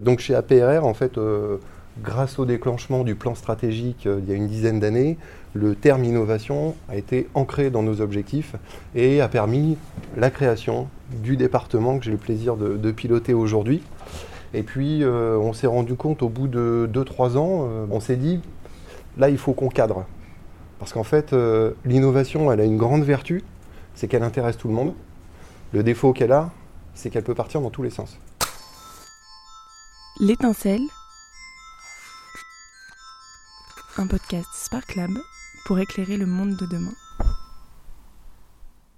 Donc chez APRR, en fait, euh, grâce au déclenchement du plan stratégique euh, il y a une dizaine d'années, le terme innovation a été ancré dans nos objectifs et a permis la création du département que j'ai le plaisir de, piloter aujourd'hui. Et puis euh, on s'est rendu compte au bout de 2-3 ans, on s'est dit, là il faut qu'on cadre. Parce qu'en fait, l'innovation, elle a une grande vertu, c'est qu'elle intéresse tout le monde. Le défaut qu'elle a, c'est qu'elle peut partir dans tous les sens. L'étincelle, un podcast Spark Lab pour éclairer le monde de demain.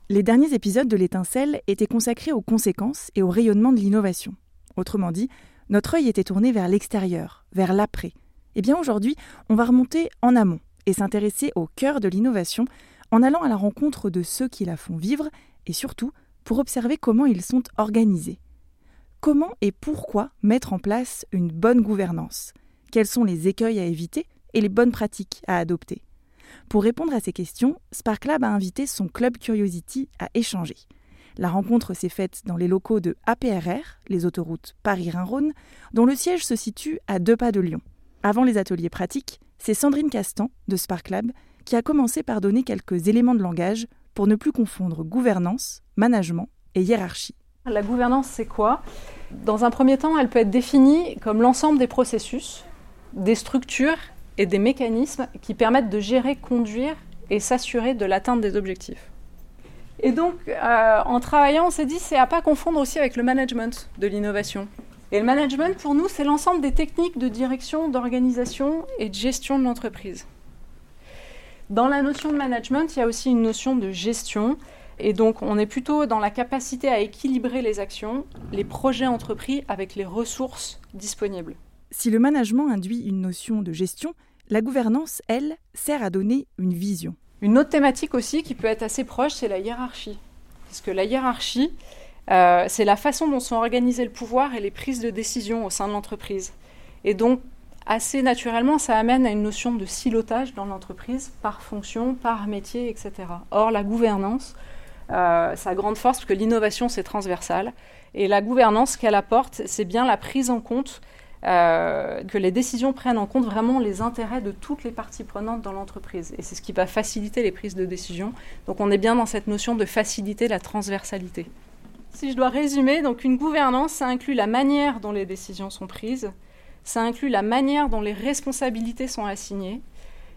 Les derniers épisodes de l'étincelle étaient consacrés aux conséquences et au rayonnement de l'innovation. Autrement dit, notre œil était tourné vers l'extérieur, vers l'après. Eh bien aujourd'hui, on va remonter en amont et s'intéresser au cœur de l'innovation en allant à la rencontre de ceux qui la font vivre et surtout pour observer comment ils sont organisés. Comment et pourquoi mettre en place une bonne gouvernance? Quels sont les écueils à éviter et les bonnes pratiques à adopter? Pour répondre à ces questions, SparkLab a invité son club Curiosity à échanger. La rencontre s'est faite dans les locaux de APRR, les autoroutes Paris-Rhin-Rhône, dont le siège se situe à deux pas de Lyon. Avant les ateliers pratiques, c'est Sandrine Castan de SparkLab qui a commencé par donner quelques éléments de langage pour ne plus confondre gouvernance, management et hiérarchie. La gouvernance, c'est quoi? Dans un premier temps, elle peut être définie comme l'ensemble des processus, des structures et des mécanismes qui permettent de gérer, conduire et s'assurer de l'atteinte des objectifs. Et donc, euh, en travaillant, on s'est dit, c'est à pas confondre aussi avec le management de l'innovation. Et le management, pour nous, c'est l'ensemble des techniques de direction, d'organisation et de gestion de l'entreprise. Dans la notion de management, il y a aussi une notion de gestion et donc, on est plutôt dans la capacité à équilibrer les actions, les projets entrepris avec les ressources disponibles. Si le management induit une notion de gestion, la gouvernance, elle, sert à donner une vision. Une autre thématique aussi qui peut être assez proche, c'est la hiérarchie. Parce que la hiérarchie, euh, c'est la façon dont sont organisés le pouvoir et les prises de décision au sein de l'entreprise. Et donc, assez naturellement, ça amène à une notion de silotage dans l'entreprise par fonction, par métier, etc. Or, la gouvernance, euh, sa grande force, parce que l'innovation, c'est transversal. Et la gouvernance qu'elle apporte, c'est bien la prise en compte, euh, que les décisions prennent en compte vraiment les intérêts de toutes les parties prenantes dans l'entreprise. Et c'est ce qui va faciliter les prises de décision. Donc on est bien dans cette notion de faciliter la transversalité. Si je dois résumer, donc une gouvernance, ça inclut la manière dont les décisions sont prises, ça inclut la manière dont les responsabilités sont assignées,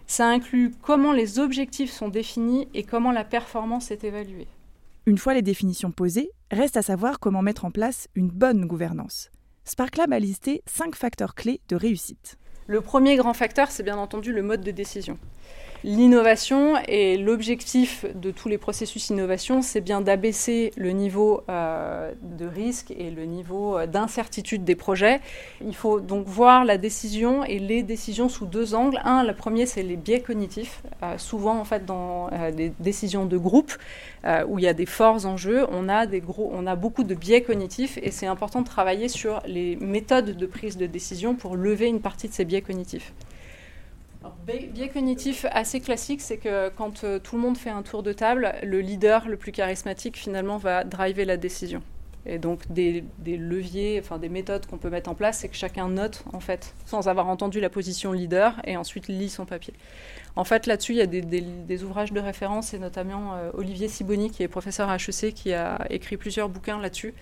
ça inclut comment les objectifs sont définis et comment la performance est évaluée. Une fois les définitions posées, reste à savoir comment mettre en place une bonne gouvernance. SparkLab a listé cinq facteurs clés de réussite. Le premier grand facteur, c'est bien entendu le mode de décision. L'innovation et l'objectif de tous les processus innovation, c'est bien d'abaisser le niveau euh, de risque et le niveau euh, d'incertitude des projets. Il faut donc voir la décision et les décisions sous deux angles. Un, le premier, c'est les biais cognitifs. Euh, souvent, en fait, dans des décisions de groupe où il y a des forts enjeux, on a, des gros, on a beaucoup de biais cognitifs et c'est important de travailler sur les méthodes de prise de décision pour lever une partie de ces biais cognitifs biais cognitif assez classique, c'est que quand euh, tout le monde fait un tour de table, le leader le plus charismatique finalement va driver la décision. Et donc des, leviers, enfin des méthodes qu'on peut mettre en place, c'est que chacun note en fait, sans avoir entendu la position leader, et ensuite lit son papier. En fait, là-dessus, il y a des, ouvrages de référence, et notamment euh, Olivier Siboni, qui est professeur à HEC, qui a écrit plusieurs bouquins là-dessus.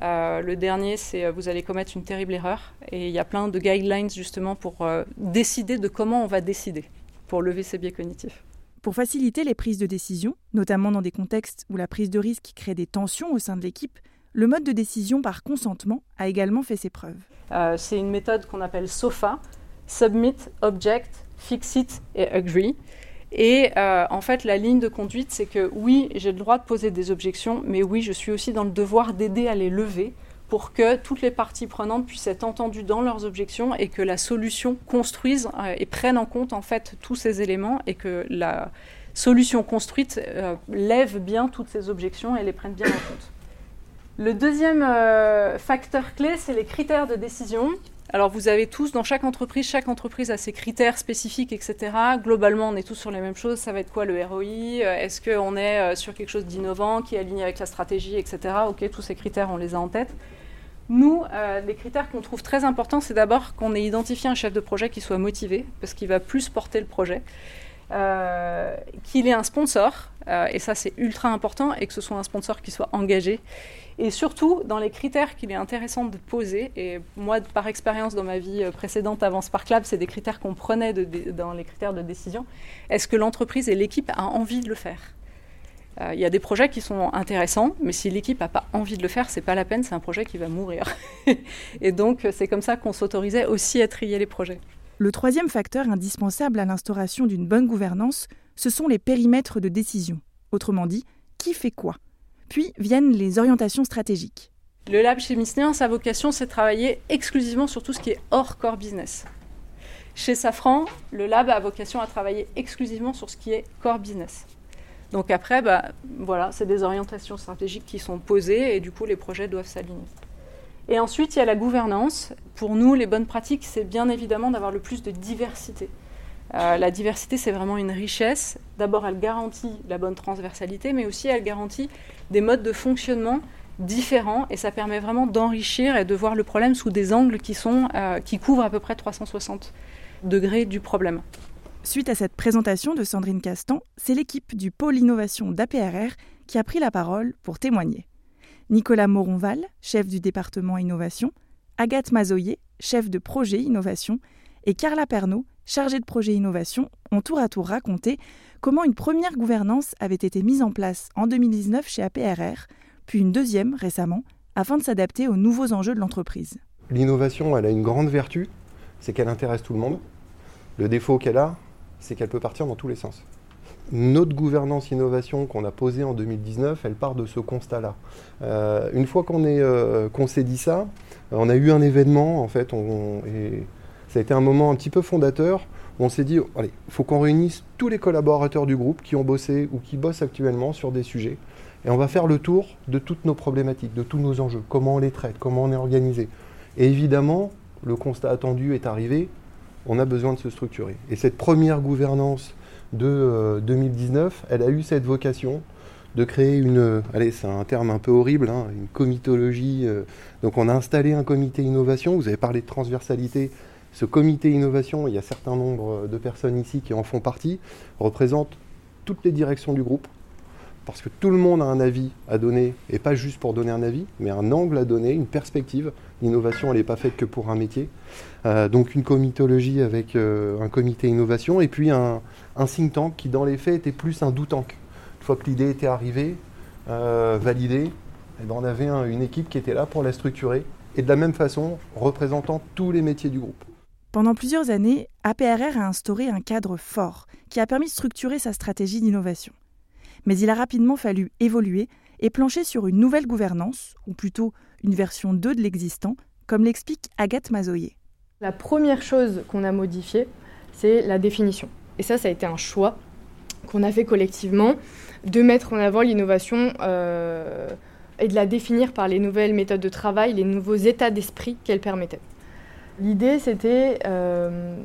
Euh, le dernier, c'est euh, vous allez commettre une terrible erreur. Et il y a plein de guidelines justement pour euh, décider de comment on va décider, pour lever ces biais cognitifs. Pour faciliter les prises de décision, notamment dans des contextes où la prise de risque crée des tensions au sein de l'équipe, le mode de décision par consentement a également fait ses preuves. c'est une méthode qu'on appelle SOFA, Submit, Object, Fix It et Agree. Et euh, en fait, la ligne de conduite, c'est que oui, j'ai le droit de poser des objections, mais oui, je suis aussi dans le devoir d'aider à les lever pour que toutes les parties prenantes puissent être entendues dans leurs objections et que la solution construise euh, et prenne en compte en fait tous ces éléments et que la solution construite euh, lève bien toutes ces objections et les prenne bien en compte. Le deuxième facteur clé, c'est les critères de décision. Alors vous avez tous, dans chaque entreprise, chaque entreprise a ses critères spécifiques, etc. Globalement, on est tous sur les mêmes choses. Ça va être quoi le ROI euh, Est-ce qu'on est euh, sur quelque chose d'innovant qui est aligné avec la stratégie, etc. Ok, tous ces critères, on les a en tête. Nous, les critères qu'on trouve très importants, c'est d'abord qu'on ait identifié un chef de projet qui soit motivé, parce qu'il va plus porter le projet. Euh, qu'il ait un sponsor, euh, et ça c'est ultra important, et que ce soit un sponsor qui soit engagé. Et surtout, dans les critères qu'il est intéressant de poser, et moi, par expérience dans ma vie euh, précédente avant Sparklab, c'est des critères qu'on prenait dans les critères de décision, est-ce que l'entreprise et l'équipe a envie de le faire? Il y a des projets qui sont intéressants, mais si l'équipe n'a pas envie de le faire, c'est pas la peine, c'est un projet qui va mourir. et donc, c'est comme ça qu'on s'autorisait aussi à trier les projets. Le troisième facteur indispensable à l'instauration d'une bonne gouvernance, ce sont les périmètres de décision. Autrement dit, qui fait quoi? Puis viennent les orientations stratégiques. Le lab chez Misnéen, sa vocation, c'est de travailler exclusivement sur tout ce qui est hors core business. Chez Safran, le lab a vocation à travailler exclusivement sur ce qui est core business. Donc après, bah, voilà, c'est des orientations stratégiques qui sont posées et du coup, les projets doivent s'aligner. Et ensuite, il y a la gouvernance. Pour nous, les bonnes pratiques, c'est bien évidemment d'avoir le plus de diversité. Euh, la diversité, c'est vraiment une richesse. D'abord, elle garantit la bonne transversalité, mais aussi elle garantit des modes de fonctionnement différents et ça permet vraiment d'enrichir et de voir le problème sous des angles qui, euh, qui couvrent à peu près 360 degrés du problème. Suite à cette présentation de Sandrine Castan, c'est l'équipe du pôle innovation d'APRR qui a pris la parole pour témoigner. Nicolas Moronval, chef du département innovation, Agathe Mazoyer, chef de projet innovation, et Carla Pernaud, chargée de projet innovation, ont tour à tour raconté comment une première gouvernance avait été mise en place en 2019 chez APRR, puis une deuxième récemment, afin de s'adapter aux nouveaux enjeux de l'entreprise. L'innovation, elle a une grande vertu, c'est qu'elle intéresse tout le monde. Le défaut qu'elle a, c'est qu'elle peut partir dans tous les sens notre gouvernance innovation qu'on a posée en 2019, elle part de ce constat-là. Euh, une fois qu'on euh, s'est dit ça, on a eu un événement, en fait, et ça a été un moment un petit peu fondateur. Où on s'est dit, allez, il faut qu'on réunisse tous les collaborateurs du groupe qui ont bossé ou qui bossent actuellement sur des sujets. Et on va faire le tour de toutes nos problématiques, de tous nos enjeux, comment on les traite, comment on est organisé. Et évidemment, le constat attendu est arrivé, on a besoin de se structurer. Et cette première gouvernance de 2019, euh, elle a eu cette vocation de créer une, allez, c'est un terme un peu horrible, hein, une comitologie. Euh. donc on a installé un comité innovation, vous avez parlé de transversalité. Ce comité innovation, il y a un certain nombre de personnes ici qui en font partie, représente toutes les directions du groupe, parce que tout le monde a un avis à donner, et pas juste pour donner un avis, mais un angle à donner, une perspective. L'innovation, elle n'est pas faite que pour un métier. Euh, donc une comitologie avec un comité innovation, et puis un, un think tank qui, dans les faits, était plus un do tank. Une fois que l'idée était arrivée, euh, validée, eh ben, on avait une équipe qui était là pour la structurer et de la même façon représentant tous les métiers du groupe. Pendant plusieurs années, APRR a instauré un cadre fort qui a permis de structurer sa stratégie d'innovation. Mais il a rapidement fallu évoluer et plancher sur une nouvelle gouvernance, ou plutôt une version 2 de l'existant, comme l'explique Agathe Mazoyer. La première chose qu'on a modifiée, c'est la définition. Et ça, ça a été un choix qu'on a fait collectivement de mettre en avant l'innovation euh, et de la définir par les nouvelles méthodes de travail, les nouveaux états d'esprit qu'elle permettait. L'idée, c'était euh,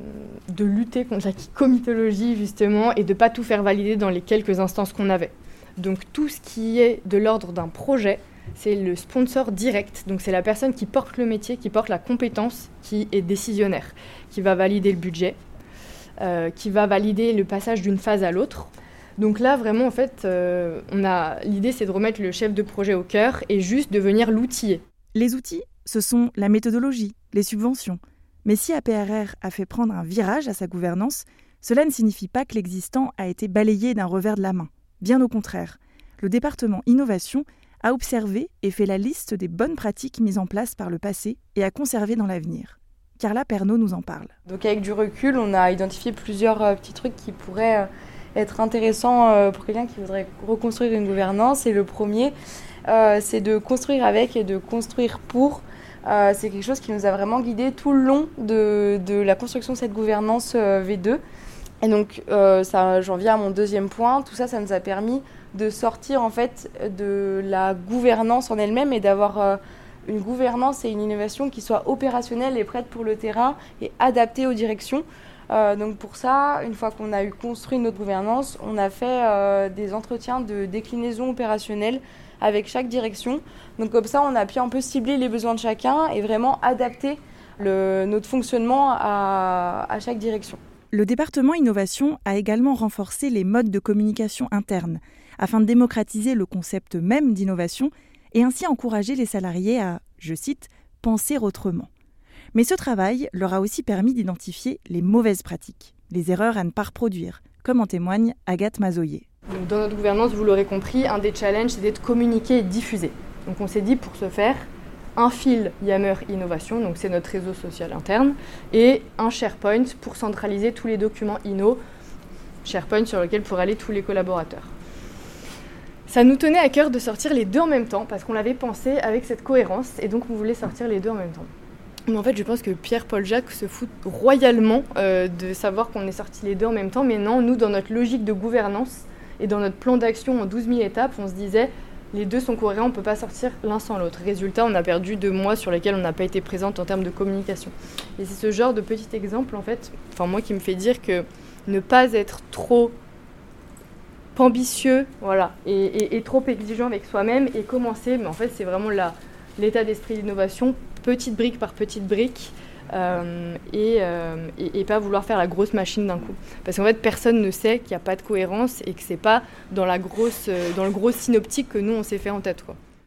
de lutter contre la comitologie, justement, et de ne pas tout faire valider dans les quelques instances qu'on avait. Donc tout ce qui est de l'ordre d'un projet, c'est le sponsor direct. Donc c'est la personne qui porte le métier, qui porte la compétence, qui est décisionnaire, qui va valider le budget, euh, qui va valider le passage d'une phase à l'autre. Donc là, vraiment, en fait, euh, on a l'idée, c'est de remettre le chef de projet au cœur et juste de venir l'outiller. Les outils, ce sont la méthodologie, les subventions. Mais si APRR a fait prendre un virage à sa gouvernance, cela ne signifie pas que l'existant a été balayé d'un revers de la main. Bien au contraire, le département innovation a observé et fait la liste des bonnes pratiques mises en place par le passé et à conserver dans l'avenir. Carla Pernaud nous en parle. Donc avec du recul, on a identifié plusieurs euh, petits trucs qui pourraient euh, être intéressants euh, pour quelqu'un qui voudrait reconstruire une gouvernance. Et le premier, c'est de construire avec et de construire pour. C'est quelque chose qui nous a vraiment guidé tout le long de, la construction de cette gouvernance V2. Et donc, ça, j'en viens à mon deuxième point. Tout ça, ça nous a permis de sortir en fait de la gouvernance en elle-même et d'avoir une gouvernance et une innovation qui soit opérationnelle et prête pour le terrain et adaptée aux directions. Donc pour ça, une fois qu'on a eu construit notre gouvernance, on a fait des entretiens de déclinaison opérationnelle avec chaque direction. Donc comme ça, on a pu un peu cibler les besoins de chacun et vraiment adapter notre fonctionnement à, à chaque direction. Le département innovation a également renforcé les modes de communication interne afin de démocratiser le concept même d'innovation et ainsi encourager les salariés à, je cite, penser autrement. Mais ce travail leur a aussi permis d'identifier les mauvaises pratiques, les erreurs à ne pas reproduire, comme en témoigne Agathe Mazoyer. dans notre gouvernance, vous l'aurez compris, un des challenges, c'est d'être communiqué et diffusé. Donc on s'est dit, pour ce faire, un fil Yammer Innovation, donc c'est notre réseau social interne, et un SharePoint pour centraliser tous les documents Inno, SharePoint sur lequel pourraient aller tous les collaborateurs. Ça nous tenait à cœur de sortir les deux en même temps, parce qu'on l'avait pensé avec cette cohérence, et donc on voulait sortir les deux en même temps. Mais en fait, je pense que Pierre-Paul Jacques se fout royalement euh, de savoir qu'on est sorti les deux en même temps, mais non, nous, dans notre logique de gouvernance et dans notre plan d'action en 12 000 étapes, on se disait, les deux sont cohérents, on ne peut pas sortir l'un sans l'autre. Résultat, on a perdu deux mois sur lesquels on n'a pas été présente en termes de communication. Et c'est ce genre de petit exemple, en fait, enfin moi qui me fait dire que ne pas être trop ambitieux, voilà, et, trop exigeant avec soi-même et commencer, mais en fait c'est vraiment l'état d'esprit d'innovation, petite brique par petite brique, euh, euh, et, pas vouloir faire la grosse machine d'un coup. Parce qu'en fait, personne ne sait qu'il n'y a pas de cohérence et que c'est pas dans, euh, dans le gros synoptique que nous, on s'est fait en tête.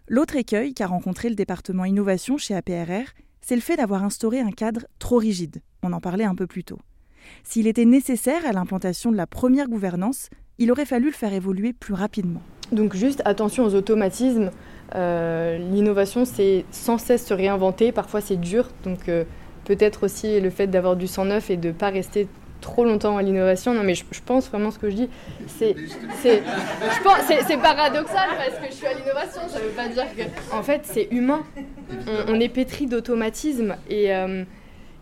L'autre écueil qu'a rencontré le département innovation chez APRR, c'est le fait d'avoir instauré un cadre trop rigide. On en parlait un peu plus tôt. S'il était nécessaire à l'implantation de la première gouvernance, il aurait fallu le faire évoluer plus rapidement. Donc juste attention aux automatismes. L'innovation, c'est sans cesse se réinventer. Parfois, c'est dur. Donc peut-être aussi le fait d'avoir du sang neuf et de ne pas rester trop longtemps à l'innovation. Non, mais je, pense vraiment ce que je dis. C'est, paradoxal parce que je suis à l'innovation. Ça veut pas dire que. En fait, c'est humain. On, est pétri d'automatisme et, euh,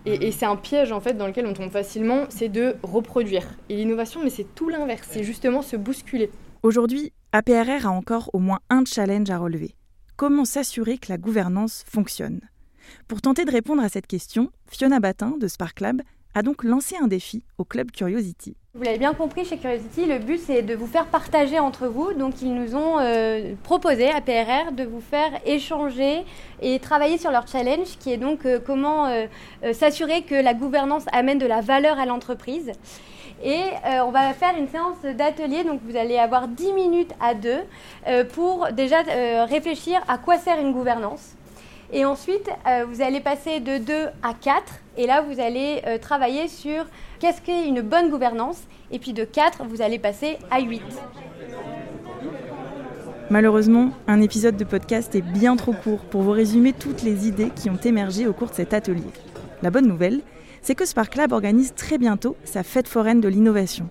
et, et, c'est un piège en fait dans lequel on tombe facilement. C'est de reproduire. Et l'innovation, mais c'est tout l'inverse. C'est justement se bousculer. Aujourd'hui, APRR a encore au moins un challenge à relever. Comment s'assurer que la gouvernance fonctionne? Pour tenter de répondre à cette question, Fiona Batin de Spark Lab a donc lancé un défi au club Curiosity. Vous l'avez bien compris chez Curiosity, le but c'est de vous faire partager entre vous. Donc ils nous ont euh, proposé à PRR de vous faire échanger et travailler sur leur challenge qui est donc euh, comment euh, s'assurer que la gouvernance amène de la valeur à l'entreprise. Et on va faire une séance d'atelier, donc vous allez avoir 10 minutes à deux pour déjà réfléchir à quoi sert une gouvernance et ensuite, euh, vous allez passer de 2 à 4. Et là, vous allez euh, travailler sur qu'est-ce qu'est une bonne gouvernance. Et puis de 4, vous allez passer à 8. Malheureusement, un épisode de podcast est bien trop court pour vous résumer toutes les idées qui ont émergé au cours de cet atelier. La bonne nouvelle, c'est que Spark Lab organise très bientôt sa fête foraine de l'innovation.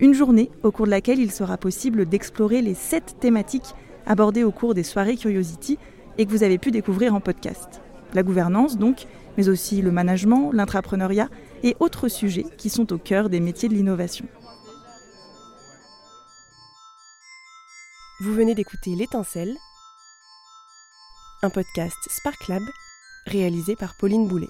Une journée au cours de laquelle il sera possible d'explorer les 7 thématiques abordées au cours des soirées Curiosity et que vous avez pu découvrir en podcast. La gouvernance donc, mais aussi le management, l'intrapreneuriat et autres sujets qui sont au cœur des métiers de l'innovation. Vous venez d'écouter L'étincelle, un podcast Spark Lab réalisé par Pauline Boulet.